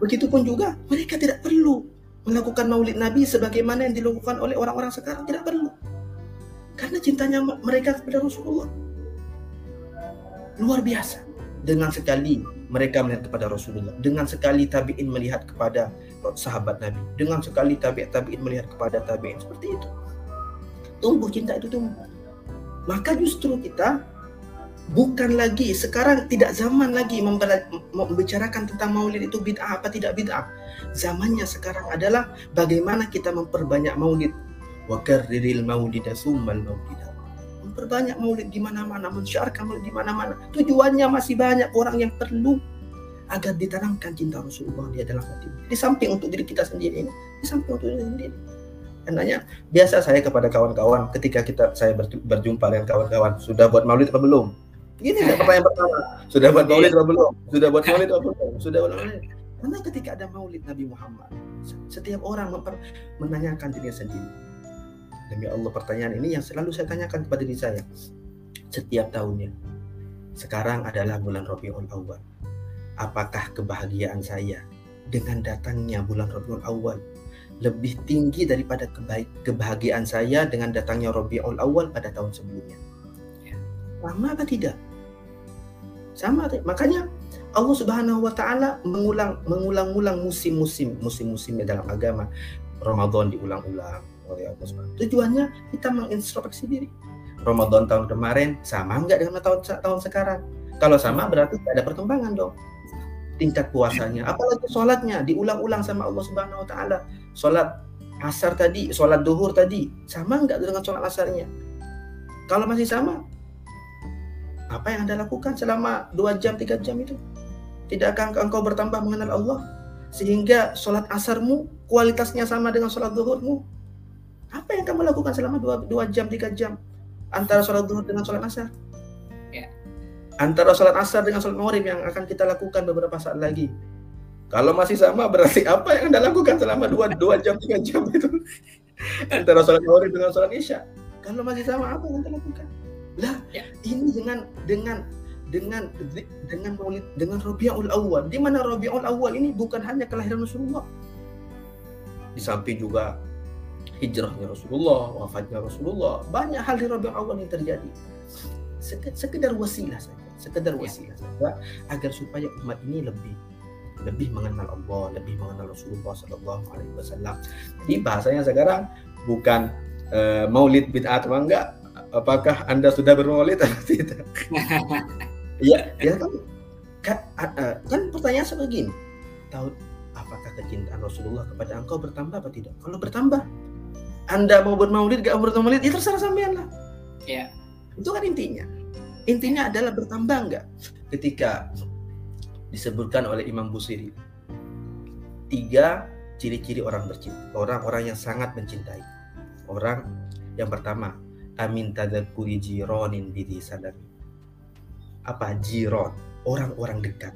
Begitupun juga mereka tidak perlu melakukan maulid Nabi sebagaimana yang dilakukan oleh orang-orang sekarang tidak perlu. Karena cintanya mereka kepada Rasulullah luar biasa. Dengan sekali mereka melihat kepada Rasulullah, dengan sekali tabi'in melihat kepada sahabat Nabi, dengan sekali tabi'in tabi'in melihat kepada tabi'in seperti itu. Tumbuh cinta itu tumbuh. Maka justru kita bukan lagi sekarang tidak zaman lagi membicarakan tentang maulid itu bid'ah apa tidak bid'ah. Zamannya sekarang adalah bagaimana kita memperbanyak maulid. Wa karriril maulida summal maulida. Memperbanyak maulid di mana-mana, mensyiarkan maulid di mana-mana. Tujuannya masih banyak orang yang perlu agar ditanamkan cinta Rasulullah di dalam hati. Di samping untuk diri kita sendiri ini, di samping untuk diri sendiri. Karena biasa saya kepada kawan-kawan ketika kita saya berjumpa dengan kawan-kawan sudah buat maulid apa belum? Gini ya pertanyaan pertama. Sudah buat maulid atau belum? Sudah buat maulid atau belum? Sudah buat maulid. Karena ketika ada maulid Nabi Muhammad, setiap orang menanyakan dirinya sendiri. Demi Allah pertanyaan ini yang selalu saya tanyakan kepada diri saya setiap tahunnya. Sekarang adalah bulan Rabiul Awal. Apakah kebahagiaan saya dengan datangnya bulan Rabiul Awal lebih tinggi daripada kebaik, kebahagiaan saya dengan datangnya Rabiul Awal pada tahun sebelumnya? Sama apa tidak? Sama. Makanya Allah Subhanahu wa taala mengulang mengulang-ulang musim-musim musim-musimnya dalam agama. Ramadan diulang-ulang oleh Allah Subhanahu. Tujuannya kita mengintrospeksi diri. Ramadan tahun kemarin sama enggak dengan tahun tahun sekarang? Kalau sama berarti ada perkembangan dong tingkat puasanya. Apalagi sholatnya diulang-ulang sama Allah Subhanahu Wa Taala. Sholat asar tadi, sholat duhur tadi, sama enggak dengan sholat asarnya? Kalau masih sama, apa yang Anda lakukan selama dua jam, tiga jam itu? Tidakkah engkau bertambah mengenal Allah? Sehingga sholat asarmu kualitasnya sama dengan sholat zuhurmu? Apa yang kamu lakukan selama dua, dua jam, tiga jam? Antara sholat zuhur dengan sholat asar? Ya. Antara sholat asar dengan sholat maghrib yang akan kita lakukan beberapa saat lagi. Kalau masih sama berarti apa yang Anda lakukan selama dua, dua jam, tiga jam itu? [LAUGHS] Antara sholat maghrib dengan sholat isya. Kalau masih sama apa yang Anda lakukan? Lah, ya. ini dengan dengan dengan dengan Maulid dengan Rabiul Awal. Di mana Rabiul Awal ini bukan hanya kelahiran Rasulullah. Di samping juga hijrahnya Rasulullah, wafatnya Rasulullah, banyak hal di Rabiul Awal yang terjadi. Sekedar wasilah saja, sekedar ya. wasilah saja agar supaya umat ini lebih lebih mengenal Allah, lebih mengenal Rasulullah Sallallahu Alaihi Wasallam. Jadi bahasanya sekarang bukan uh, Maulid bid'ah atau enggak, apakah Anda sudah bermaulid atau [LAUGHS] tidak? [LAUGHS] Iya, ya kan, kan, kan pertanyaan seperti gini. Tahu apakah kecintaan Rasulullah kepada engkau bertambah atau tidak? Kalau bertambah, Anda mau bermaulid gak mau bermaulid, ya terserah sampean lah. Iya. Itu kan intinya. Intinya adalah bertambah enggak? Ketika disebutkan oleh Imam Busiri tiga ciri-ciri orang bercinta, orang-orang yang sangat mencintai. Orang yang pertama amin tadakuri jironin bidi sadami apa jiron orang-orang dekat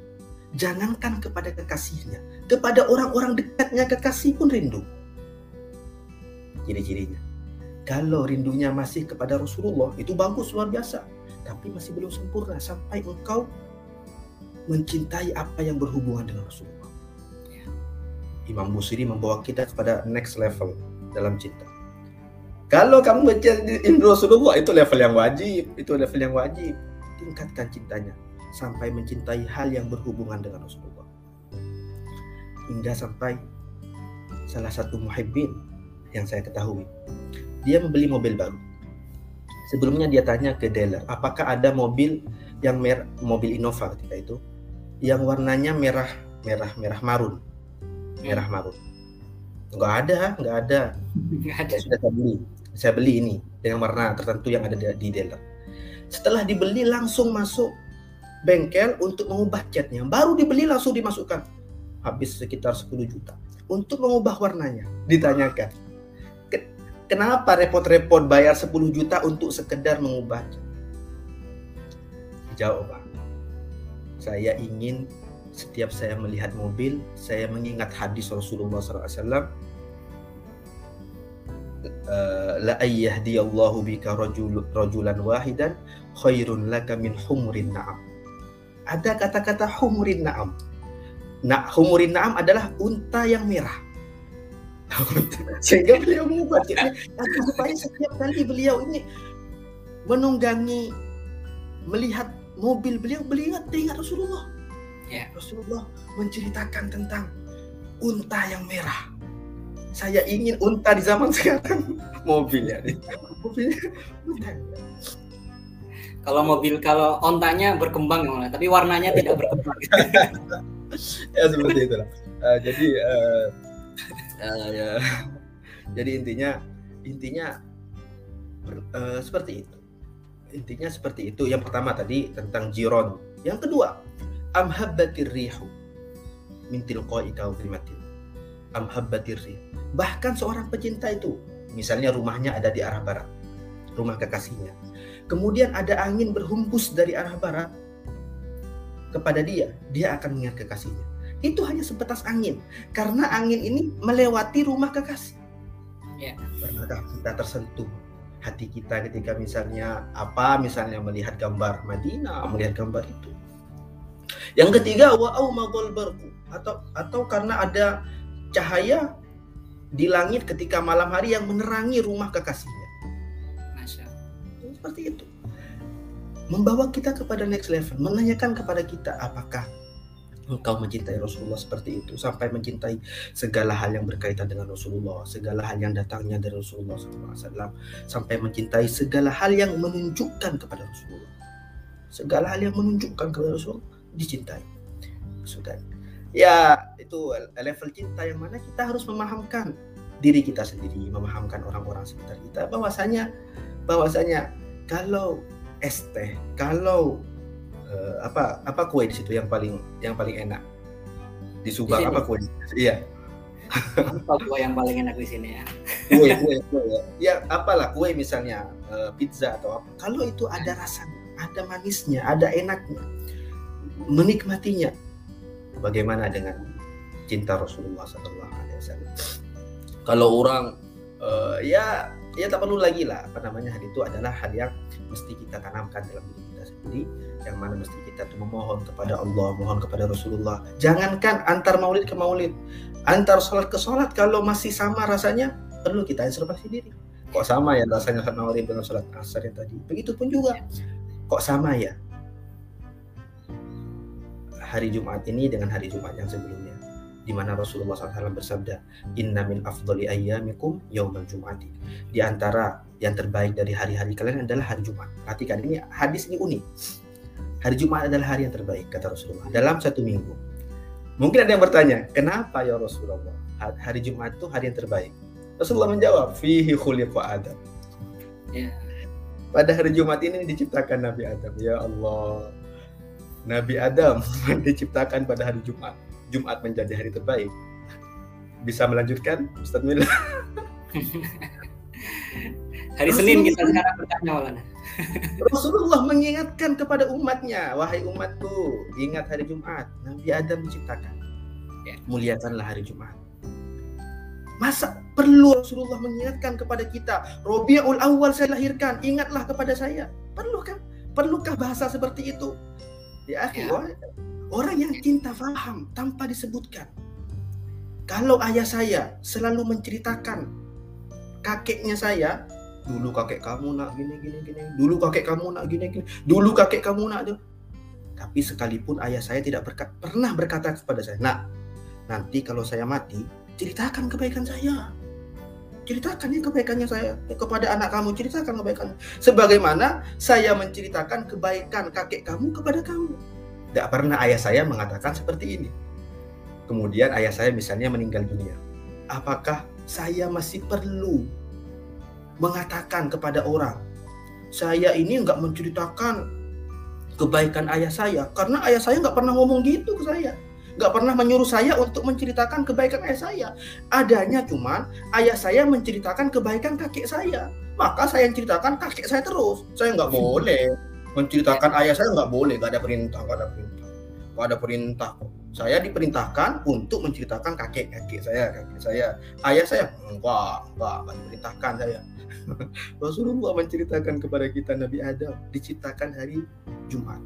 jangankan kepada kekasihnya kepada orang-orang dekatnya kekasih pun rindu ciri-cirinya kalau rindunya masih kepada Rasulullah itu bagus luar biasa tapi masih belum sempurna sampai engkau mencintai apa yang berhubungan dengan Rasulullah. Imam Busiri membawa kita kepada next level dalam cinta kalau kamu mencintai Rasulullah itu level yang wajib, itu level yang wajib. Tingkatkan cintanya sampai mencintai hal yang berhubungan dengan Rasulullah. Hingga sampai salah satu muhibbin yang saya ketahui, dia membeli mobil baru. Sebelumnya dia tanya ke dealer, apakah ada mobil yang merah, mobil Innova ketika itu, yang warnanya merah, merah, merah marun, merah marun. Enggak ada, enggak ada. Enggak ada. Sudah saya beli saya beli ini dengan warna tertentu yang ada di dealer. Setelah dibeli langsung masuk bengkel untuk mengubah catnya. Baru dibeli langsung dimasukkan. Habis sekitar 10 juta. Untuk mengubah warnanya. Ditanyakan. Kenapa repot-repot bayar 10 juta untuk sekedar mengubah cat? Jawab, Pak. Saya ingin setiap saya melihat mobil, saya mengingat hadis Rasulullah SAW Eh, la ayyahdiyallahu bika rajul, rajulan wahidan khairun laka min humurin na'am. Ada kata-kata humurin na'am. Nah, humurin na'am adalah unta yang merah. [LAUGHS] Sehingga beliau mengubah. Supaya setiap kali beliau ini menunggangi melihat mobil beliau, beliau ingat, ingat Rasulullah. Yeah. Rasulullah menceritakan tentang unta yang merah. Saya ingin unta di zaman sekarang. [LAUGHS] Mobil ya. Mobil kalau mobil kalau ontanya berkembang ya tapi warnanya tidak berkembang. [LAUGHS] Ya seperti itu uh, jadi uh, uh, ya. [LAUGHS] jadi intinya intinya uh, seperti itu intinya seperti itu yang pertama tadi tentang jiron yang kedua amhabbatir rihu min tilqa'i kawrimatin amhabbatir Bahkan seorang pecinta itu, misalnya rumahnya ada di arah barat, rumah kekasihnya. Kemudian ada angin berhembus dari arah barat kepada dia, dia akan mengingat kekasihnya. Itu hanya sebatas angin, karena angin ini melewati rumah kekasih. Ya. Pernahkah kita tersentuh hati kita ketika misalnya apa misalnya melihat gambar Madinah, melihat gambar itu. Yang ketiga wa atau atau karena ada cahaya di langit ketika malam hari yang menerangi rumah kekasihnya. Masya. Seperti itu. Membawa kita kepada next level, menanyakan kepada kita apakah engkau mencintai Rasulullah seperti itu sampai mencintai segala hal yang berkaitan dengan Rasulullah, segala hal yang datangnya dari Rasulullah SAW, sampai mencintai segala hal yang menunjukkan kepada Rasulullah, segala hal yang menunjukkan kepada Rasulullah dicintai. Sudah ya itu level cinta yang mana kita harus memahamkan diri kita sendiri, memahamkan orang-orang sekitar kita. Bahwasanya bahwasanya kalau es teh, kalau uh, apa apa kue di situ yang paling yang paling enak di Subang di apa kue? Iya. Apa kue yang paling enak di sini ya? Kue, kue, kue. Ya, ya apalah kue misalnya uh, pizza atau apa. Kalau itu ada rasanya, ada manisnya, ada enaknya, menikmatinya, bagaimana dengan cinta Rasulullah SAW. Kalau orang uh, ya ya tak perlu lagi lah apa namanya hal itu adalah hal yang mesti kita tanamkan dalam diri kita sendiri yang mana mesti kita tuh memohon kepada Allah mohon kepada Rasulullah. Jangankan antar maulid ke maulid antar sholat ke sholat kalau masih sama rasanya perlu kita introspeksi diri. Kok sama ya rasanya sholat maulid dengan sholat asar yang tadi? Begitupun juga. Kok sama ya? Hari Jumat ini dengan hari Jumat yang sebelumnya di mana Rasulullah SAW bersabda inna min afdoli ayyamikum yaumal jumati. Di antara yang terbaik dari hari-hari kalian adalah hari Jumat. Perhatikan ini hadis ini unik hari Jumat adalah hari yang terbaik kata Rasulullah dalam satu minggu mungkin ada yang bertanya kenapa ya Rasulullah hari Jumat itu hari yang terbaik Rasulullah menjawab fihi khuliqa Adam ya. pada hari Jumat ini diciptakan Nabi Adam ya Allah Nabi Adam [LAUGHS] diciptakan pada hari Jumat. Jumat menjadi hari terbaik. Bisa melanjutkan, Ustaz Mila? [LAUGHS] hari Senin kita sekarang bertanya Maulana. Rasulullah mengingatkan kepada umatnya, wahai umatku, ingat hari Jumat. Nabi Adam diciptakan. Ya. Muliakanlah hari Jumat. Masa perlu Rasulullah mengingatkan kepada kita, Robiul Awal saya lahirkan, ingatlah kepada saya. Perlu kan? Perlukah bahasa seperti itu? Ya, ya. Orang, orang yang cinta faham tanpa disebutkan. Kalau ayah saya selalu menceritakan kakeknya saya, dulu kakek kamu nak gini gini gini, dulu kakek kamu nak gini gini, dulu kakek kamu nak itu. Tapi sekalipun ayah saya tidak berkat, pernah berkata kepada saya, nak nanti kalau saya mati ceritakan kebaikan saya. Ceritakan ya kebaikannya saya kepada anak kamu. Ceritakan kebaikannya. Sebagaimana saya menceritakan kebaikan kakek kamu kepada kamu. Tidak pernah ayah saya mengatakan seperti ini. Kemudian ayah saya misalnya meninggal dunia. Apakah saya masih perlu mengatakan kepada orang saya ini nggak menceritakan kebaikan ayah saya karena ayah saya nggak pernah ngomong gitu ke saya. Nggak pernah menyuruh saya untuk menceritakan kebaikan ayah saya. Adanya cuman ayah saya menceritakan kebaikan kakek saya. Maka saya yang ceritakan kakek saya terus. Saya nggak boleh menceritakan ayah saya nggak boleh. Nggak ada perintah nggak ada perintah. Nggak ada perintah saya diperintahkan untuk menceritakan kakek kakek saya kakek saya. Ayah saya enggak enggak enggak diperintahkan saya [LAUGHS] Rasulullah menceritakan kepada kita Nabi Adam diciptakan hari Jumat.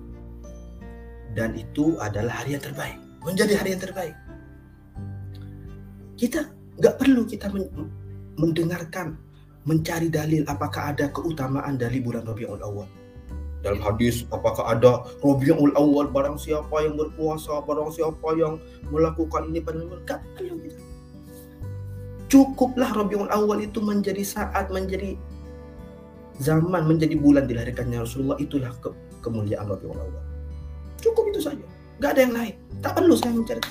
Dan itu adalah hari yang terbaik menjadi hari yang terbaik. Kita nggak perlu kita mendengarkan mencari dalil apakah ada keutamaan dari bulan Rabiul Awal. Dalam hadis apakah ada Rabiul Awal barang siapa yang berpuasa barang siapa yang melakukan ini pada mereka perlu kita cukuplah Rabiul Awal itu menjadi saat menjadi zaman menjadi bulan dilahirkannya Rasulullah. Itulah ke kemuliaan Rabiul Awal. Cukup itu saja. Nggak ada yang lain. Tak perlu saya mencari.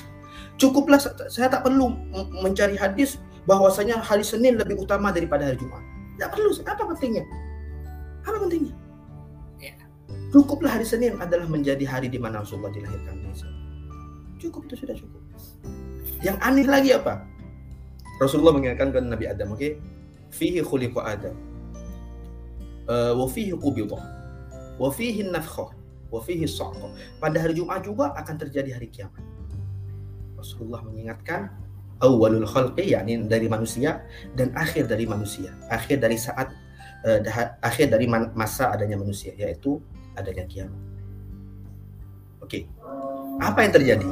Cukuplah saya tak perlu mencari hadis bahwasanya hari Senin lebih utama daripada hari Jumat. Tidak perlu. Apa pentingnya? Apa pentingnya? Cukuplah hari Senin adalah menjadi hari di mana Rasulullah dilahirkan. Cukup itu sudah cukup. Yang aneh lagi apa? Rasulullah mengingatkan ke Nabi Adam, oke? Okay? Fihi khuliqa Adam. Uh, wa fihi qubidha. Wa fihi nafkhah. Wa fihi. Pada hari Jumat juga akan terjadi hari kiamat. Rasulullah mengingatkan awalul khalqi yakni dari manusia dan akhir dari manusia. Akhir dari saat uh, akhir dari masa adanya manusia yaitu adanya kiamat. Oke. Apa yang terjadi?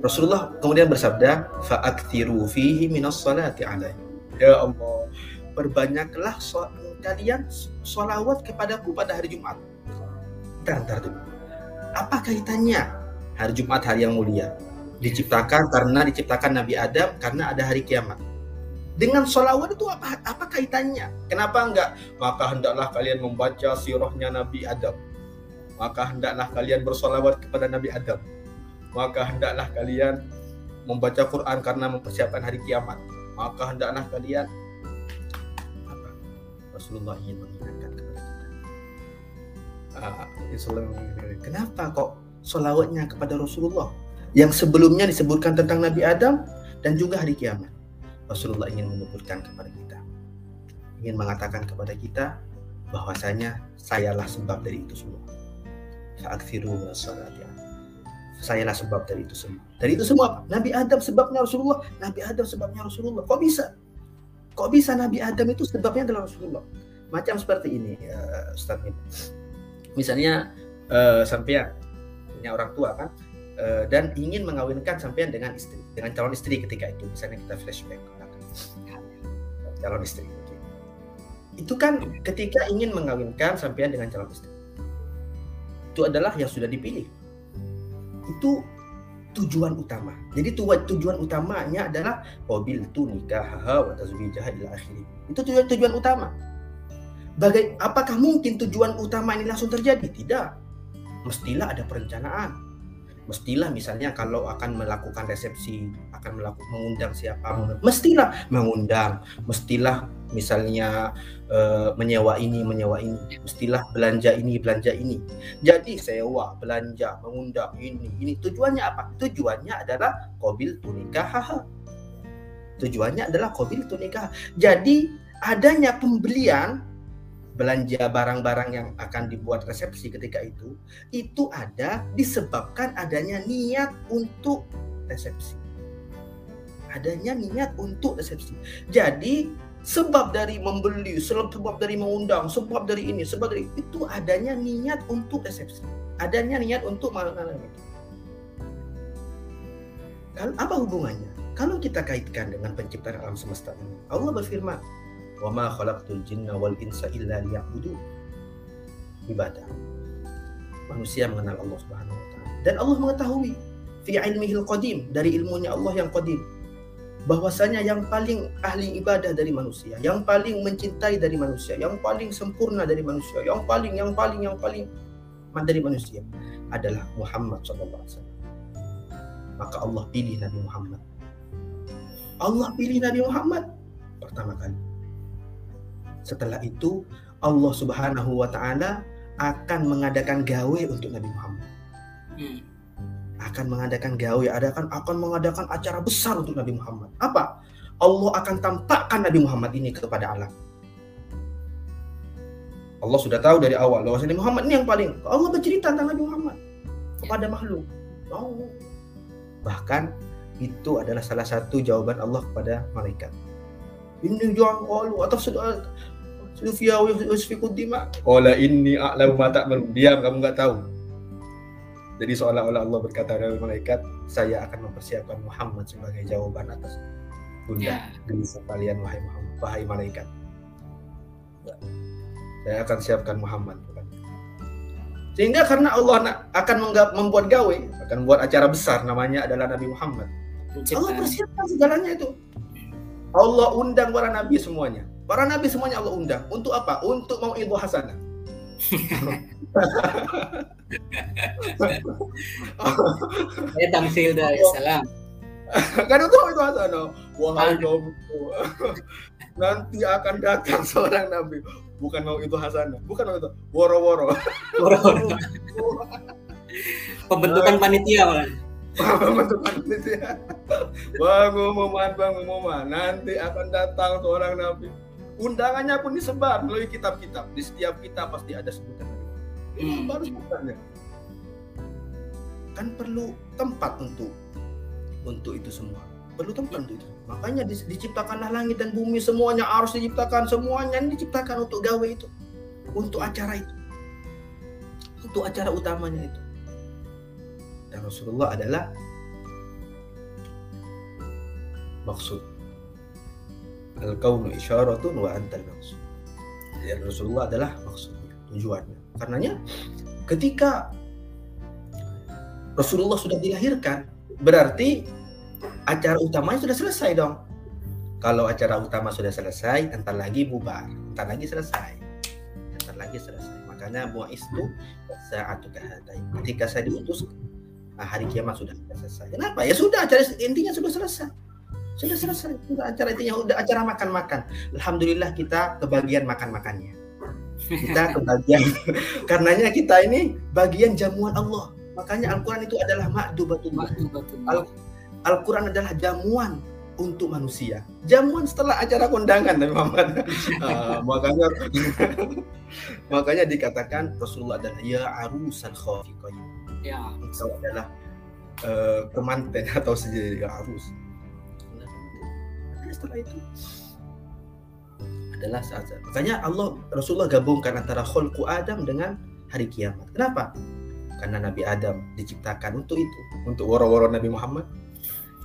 Rasulullah kemudian bersabda, "Fa'aktsiru fihi minas salati alaihi." Ya Allah, perbanyaklah kalian solawat kepadaku pada hari Jumat. Bentar, dulu. Apa kaitannya hari Jumat hari yang mulia? Diciptakan karena diciptakan Nabi Adam karena ada hari kiamat. Dengan solawat itu apa, apa kaitannya? Kenapa enggak? Maka hendaklah kalian membaca sirahnya Nabi Adam maka hendaklah kalian bersolawat kepada Nabi Adam. Maka hendaklah kalian membaca Quran karena mempersiapkan hari kiamat. Maka hendaklah kalian apa? Rasulullah ingin mengingatkan kepada kita. Uh, Kenapa kok solawatnya kepada Rasulullah yang sebelumnya disebutkan tentang Nabi Adam dan juga hari kiamat? Rasulullah ingin menyebutkan kepada kita, ingin mengatakan kepada kita bahwasanya sayalah sebab dari itu semua fa'akthiru salat ya. Sayalah sebab dari itu semua. Dari itu semua? Nabi Adam sebabnya Rasulullah. Nabi Adam sebabnya Rasulullah. Kok bisa? Kok bisa Nabi Adam itu sebabnya adalah Rasulullah? Macam seperti ini, uh, Ustaz. Misalnya uh, sampean punya orang tua kan, uh, dan ingin mengawinkan sampean dengan istri, dengan calon istri ketika itu. Misalnya kita flashback calon istri. Itu kan ketika ingin mengawinkan sampean dengan calon istri itu adalah yang sudah dipilih. Itu tujuan utama. Jadi tujuan utamanya adalah mobil itu nikah wa tazwijah ila akhiri. Itu tujuan tujuan utama. Bagai apakah mungkin tujuan utama ini langsung terjadi? Tidak. Mestilah ada perencanaan mestilah misalnya kalau akan melakukan resepsi akan melakukan mengundang siapa mestilah mengundang mestilah misalnya e, menyewa ini menyewa ini. Mestilah belanja ini belanja ini. Jadi sewa belanja mengundang ini ini. Tujuannya apa? Tujuannya adalah kobil tunikah tujuannya adalah kobil tunikah jadi adanya pembelian belanja barang-barang yang akan dibuat resepsi ketika itu itu ada disebabkan adanya niat untuk resepsi. Adanya niat untuk resepsi. Jadi sebab dari membeli, sebab dari mengundang, sebab dari ini, sebab dari itu adanya niat untuk resepsi. Adanya niat untuk melakukan itu. Kalau apa hubungannya? Kalau kita kaitkan dengan penciptaan alam semesta ini, Allah berfirman, wa ma khalaqtul jinna wal insa illa liya'budu ibadah manusia mengenal Allah Subhanahu wa taala dan Allah mengetahui fi ilmihil qadim dari ilmunya Allah yang qadim bahwasanya yang paling ahli ibadah dari manusia, yang paling mencintai dari manusia, yang paling sempurna dari manusia, yang paling yang paling yang paling dari manusia adalah Muhammad sallallahu alaihi wasallam. Maka Allah pilih Nabi Muhammad. Allah pilih Nabi Muhammad pertama kali. Setelah itu Allah Subhanahu wa taala akan mengadakan gawe untuk Nabi Muhammad. Hmm. Akan mengadakan gawe, adakan akan mengadakan acara besar untuk Nabi Muhammad. Apa? Allah akan tampakkan Nabi Muhammad ini kepada alam. Allah sudah tahu dari awal bahwa Nabi Muhammad ini yang paling Allah bercerita tentang Nabi Muhammad kepada makhluk. Oh. Bahkan itu adalah salah satu jawaban Allah kepada malaikat. Ini jangan qalu sudah Sufia yusfiku dima. Qala inni a'lamu ma ta'malun. Diam kamu nggak tahu. Jadi seolah-olah Allah berkata kepada malaikat, saya akan mempersiapkan Muhammad sebagai jawaban atas bunda Ya. dari sekalian wahai Muhammad, wahai malaikat. Saya akan siapkan Muhammad. Sehingga karena Allah akan membuat gawe, akan buat acara besar namanya adalah Nabi Muhammad. Allah Penciptaan. persiapkan segalanya itu. Allah undang para nabi semuanya. Para nabi semuanya Allah undang. Untuk apa? Untuk mau ilmu hasanah. Saya tamsil dari salam. untuk itu hasanah. Wahai kaumku. Nanti akan datang seorang nabi. Bukan mau itu hasanah. Bukan mau itu. Woro-woro. Pembentukan panitia malah. Pembentukan panitia. Bang umuman, bang umuman. Nanti akan datang seorang nabi. Undangannya pun disebar melalui kitab-kitab. Di setiap kitab pasti ada sebutan nabi. Hmm. Baru sebutannya. Kan perlu tempat untuk untuk itu semua. Perlu tempat untuk itu. Makanya di- diciptakanlah langit dan bumi semuanya harus diciptakan semuanya ini diciptakan untuk gawe itu. Untuk acara itu. Untuk acara utamanya itu. Dan Rasulullah adalah maksud. Al-kaunu isyaratun wa antal maksud. Dan Rasulullah adalah maksudnya, tujuannya. Karenanya ketika Rasulullah sudah dilahirkan, berarti acara utamanya sudah selesai dong. Kalau acara utama sudah selesai, entar lagi bubar, entar lagi selesai, entar lagi selesai. Makanya buah itu saat Ketika saya diutus, hari kiamat sudah selesai. Kenapa? Ya sudah, acara intinya sudah selesai. Sudah selesai. Sudah acara intinya udah acara makan-makan. Alhamdulillah kita kebagian makan-makannya. Kita kebagian [LAUGHS] karenanya kita ini bagian jamuan Allah. Makanya Al-Quran itu adalah. Al- Al-Quran adalah jamuan untuk manusia. Jamuan setelah acara kondangan Nabi Muhammad. [LAUGHS] Ah, makanya [LAUGHS] makanya dikatakan Rasulullah adalah ya arusal khafiqain. Ya. Engkau adalah eh, kemanten atau sejadi ya arus. Nah, setelah itu adalah saat makanya Allah Rasulullah gabungkan antara kholku Adam dengan hari kiamat. Kenapa? Karena Nabi Adam diciptakan untuk itu, untuk woro-woro Nabi Muhammad.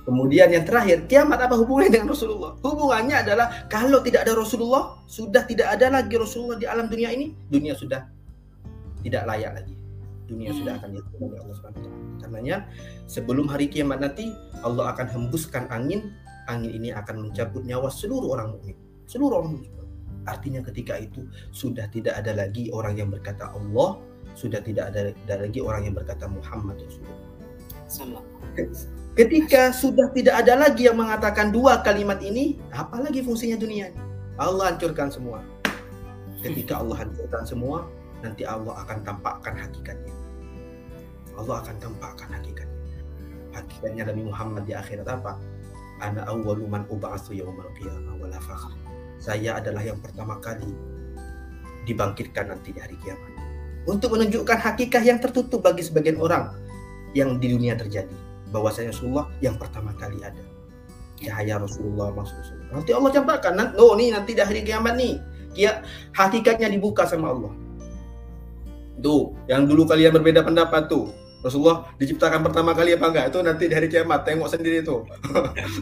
Kemudian yang terakhir, kiamat apa hubungannya dengan Rasulullah? Hubungannya adalah kalau tidak ada Rasulullah, sudah tidak ada lagi Rasulullah di alam dunia ini, dunia sudah tidak layak lagi. Dunia Hmm. sudah akan diatur oleh Allah wa taala. Karenanya sebelum hari kiamat nanti Allah akan hembuskan angin, angin ini akan mencabut nyawa seluruh orang mukmin, seluruh orang mukmin. Artinya ketika itu sudah tidak ada lagi orang yang berkata Allah, sudah tidak ada, ada lagi orang yang berkata Muhammad Rasulullah. Ketika sudah tidak ada lagi yang mengatakan dua kalimat ini, apalagi fungsinya dunia ini? Allah hancurkan semua. Ketika [LAUGHS] Allah hancurkan semua, nanti Allah akan tampakkan hakikatnya. Allah akan tampakkan hakikatnya. Hakikatnya Nabi Muhammad di akhirat apa? Ana awwalu man ub'atsu yaumal qiyamah wala fakhr. Saya adalah yang pertama kali dibangkitkan nanti di hari kiamat. Untuk menunjukkan hakikat yang tertutup bagi sebagian orang yang di dunia terjadi bahwasanya Rasulullah yang pertama kali ada cahaya Rasulullah maksud Rasulullah. Nanti Allah campakkan, oh nih nanti di hari kiamat nih, kia hakikatnya dibuka sama Allah. Tuh, yang dulu kalian berbeda pendapat tuh, Rasulullah diciptakan pertama kali apa enggak? Itu nanti di hari kiamat, tengok sendiri tuh.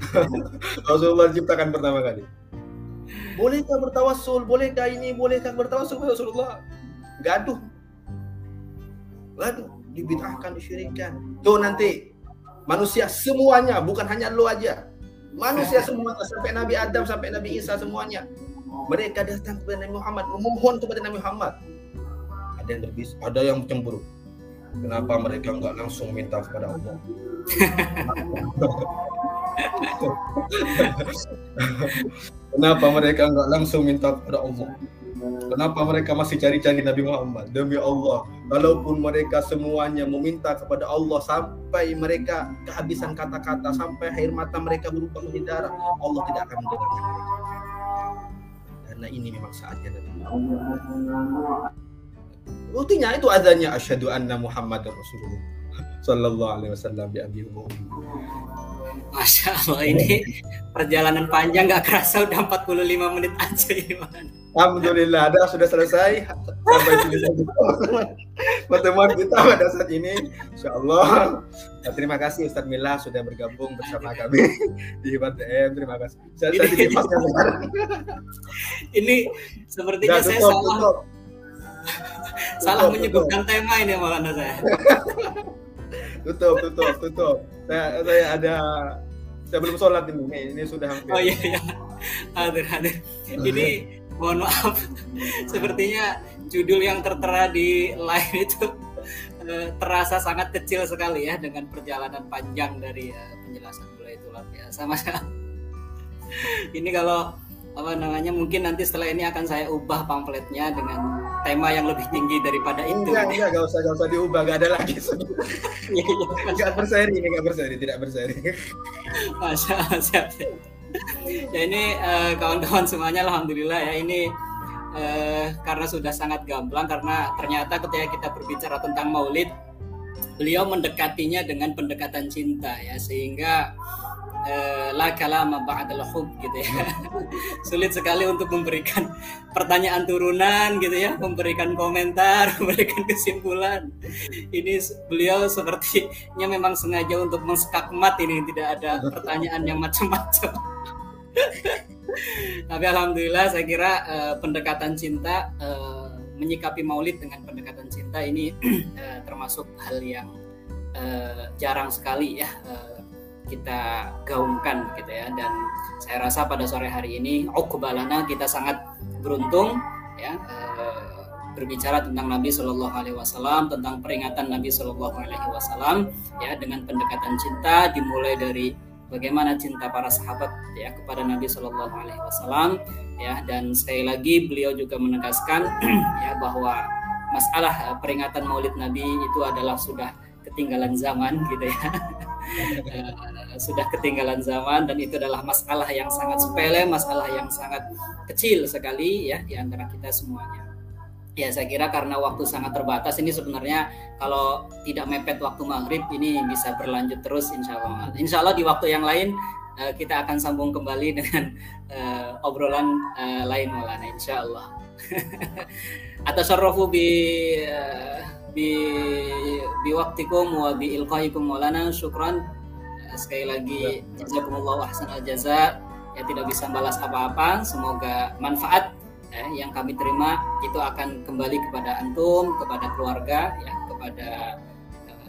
[LAUGHS] Rasulullah diciptakan pertama kali. Bolehkah bertawassul? Bolehkah ini? Bolehkah bertawassul kepada Rasulullah? Gaduh. Gaduh, dibid'ahkan, disyirikkan. Tuh nanti manusia semuanya bukan hanya lo aja manusia [LAUGHS] semuanya sampai Nabi Adam sampai Nabi Isa semuanya mereka datang kepada Nabi Muhammad memohon kepada Nabi Muhammad ada yang berbis ada yang cemburu kenapa mereka nggak langsung minta kepada Allah kenapa mereka nggak langsung minta kepada Allah Kenapa mereka masih cari-cari Nabi Muhammad? Demi Allah, walaupun mereka semuanya meminta kepada Allah sampai mereka kehabisan kata-kata, sampai air mata mereka berubah menjadi darah, Allah tidak akan mendengarkan mereka. Karena ini memang saatnya Nabi Muhammad. Buktinya itu adanya asyhadu anna Muhammad Rasulullah sallallahu alaihi wasallam bi abi Masya Allah ini perjalanan panjang gak kerasa udah 45 menit aja ini Alhamdulillah ada sudah selesai. Sampai sini saja. Pertemuan kita pada saat ini Insya Allah nah, terima kasih Ustadz Mila sudah bergabung bersama kami di BTM terima kasih. Saya, ini, saya ini [LAUGHS] sepertinya Gak, saya tutup, salah. tutup. Salah menyebutkan tema ini Maulana saya. [LAUGHS] Tutup tutup tutup. Saya saya ada saya belum sholat ini. Ini sudah hampir. Oh iya iya. Hadir hadir. Ini mohon maaf. [LAUGHS] Sepertinya judul yang tertera di live itu eh, terasa sangat kecil sekali ya dengan perjalanan panjang dari uh, penjelasan beliau itu luar biasa mas. [LAUGHS] Ini kalau apa namanya mungkin nanti setelah ini akan saya ubah pamfletnya dengan tema yang lebih tinggi daripada itu. Enggak, enggak, enggak usah, enggak usah diubah, enggak ada lagi. [LAUGHS] Iya, iya. enggak berseri, ini enggak berseri, tidak berseri. [LAUGHS] Masya Allah, siap. ya ini eh, kawan-kawan semuanya, alhamdulillah ya ini uh, karena sudah sangat gamblang karena ternyata ketika kita berbicara tentang Maulid, beliau mendekatinya dengan pendekatan cinta ya sehingga Eh, la kalama ba'dal hub gitu ya. [LAUGHS] Sulit sekali untuk memberikan pertanyaan turunan gitu ya, memberikan komentar, [LAUGHS] memberikan kesimpulan. Ini beliau sepertinya memang sengaja untuk menskakmat ini tidak ada pertanyaan yang macam-macam. [LAUGHS] Tapi alhamdulillah saya kira uh, pendekatan cinta uh, menyikapi Maulid dengan pendekatan cinta ini uh, [CLEARS THROAT] termasuk hal yang uh, jarang sekali ya uh, kita gaungkan gitu ya. Dan saya rasa pada sore hari ini ukubalana kita sangat beruntung ya eh, berbicara tentang Nabi Shallallahu Alaihi Wasallam tentang peringatan Nabi Shallallahu Alaihi Wasallam ya dengan pendekatan cinta dimulai dari bagaimana cinta para sahabat ya kepada Nabi Shallallahu Alaihi Wasallam ya. Dan sekali lagi beliau juga menegaskan [CLEARS THROAT] ya bahwa masalah eh, peringatan Maulid Nabi itu adalah sudah ketinggalan zaman gitu ya [LAUGHS] uh, sudah ketinggalan zaman dan itu adalah masalah yang sangat sepele masalah yang sangat kecil sekali ya di antara kita semuanya. Ya saya kira karena waktu sangat terbatas ini sebenarnya kalau tidak mepet waktu maghrib ini bisa berlanjut terus insya Allah. Insya Allah di waktu yang lain uh, kita akan sambung kembali dengan uh, obrolan uh, lain Maulana insya Allah. [LAUGHS] Atas bi uh, bi biwaktikum wa bi ilqaikum maulana syukran. Sekali lagi ya. jazakumullah ahsan al jaza ya tidak bisa balas apa-apa semoga manfaat ya, yang kami terima itu akan kembali kepada antum kepada keluarga ya kepada uh,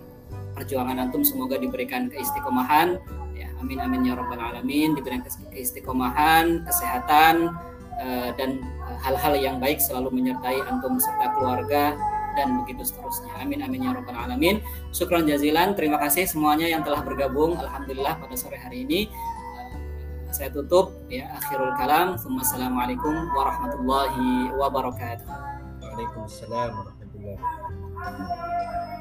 perjuangan antum. Semoga diberikan keistiqomahan ya amin amin ya rabbal alamin. Diberikan keistiqomahan kesehatan uh, dan hal-hal yang baik selalu menyertai antum serta keluarga dan begitu seterusnya. Amin amin ya rabbal alamin. Syukran jazilan. Terima kasih semuanya yang telah bergabung. Alhamdulillah pada sore hari ini uh, saya tutup ya akhirul kalam. Assalamualaikum warahmatullahi wabarakatuh. Waalaikumsalam warahmatullahi wabarakatuh.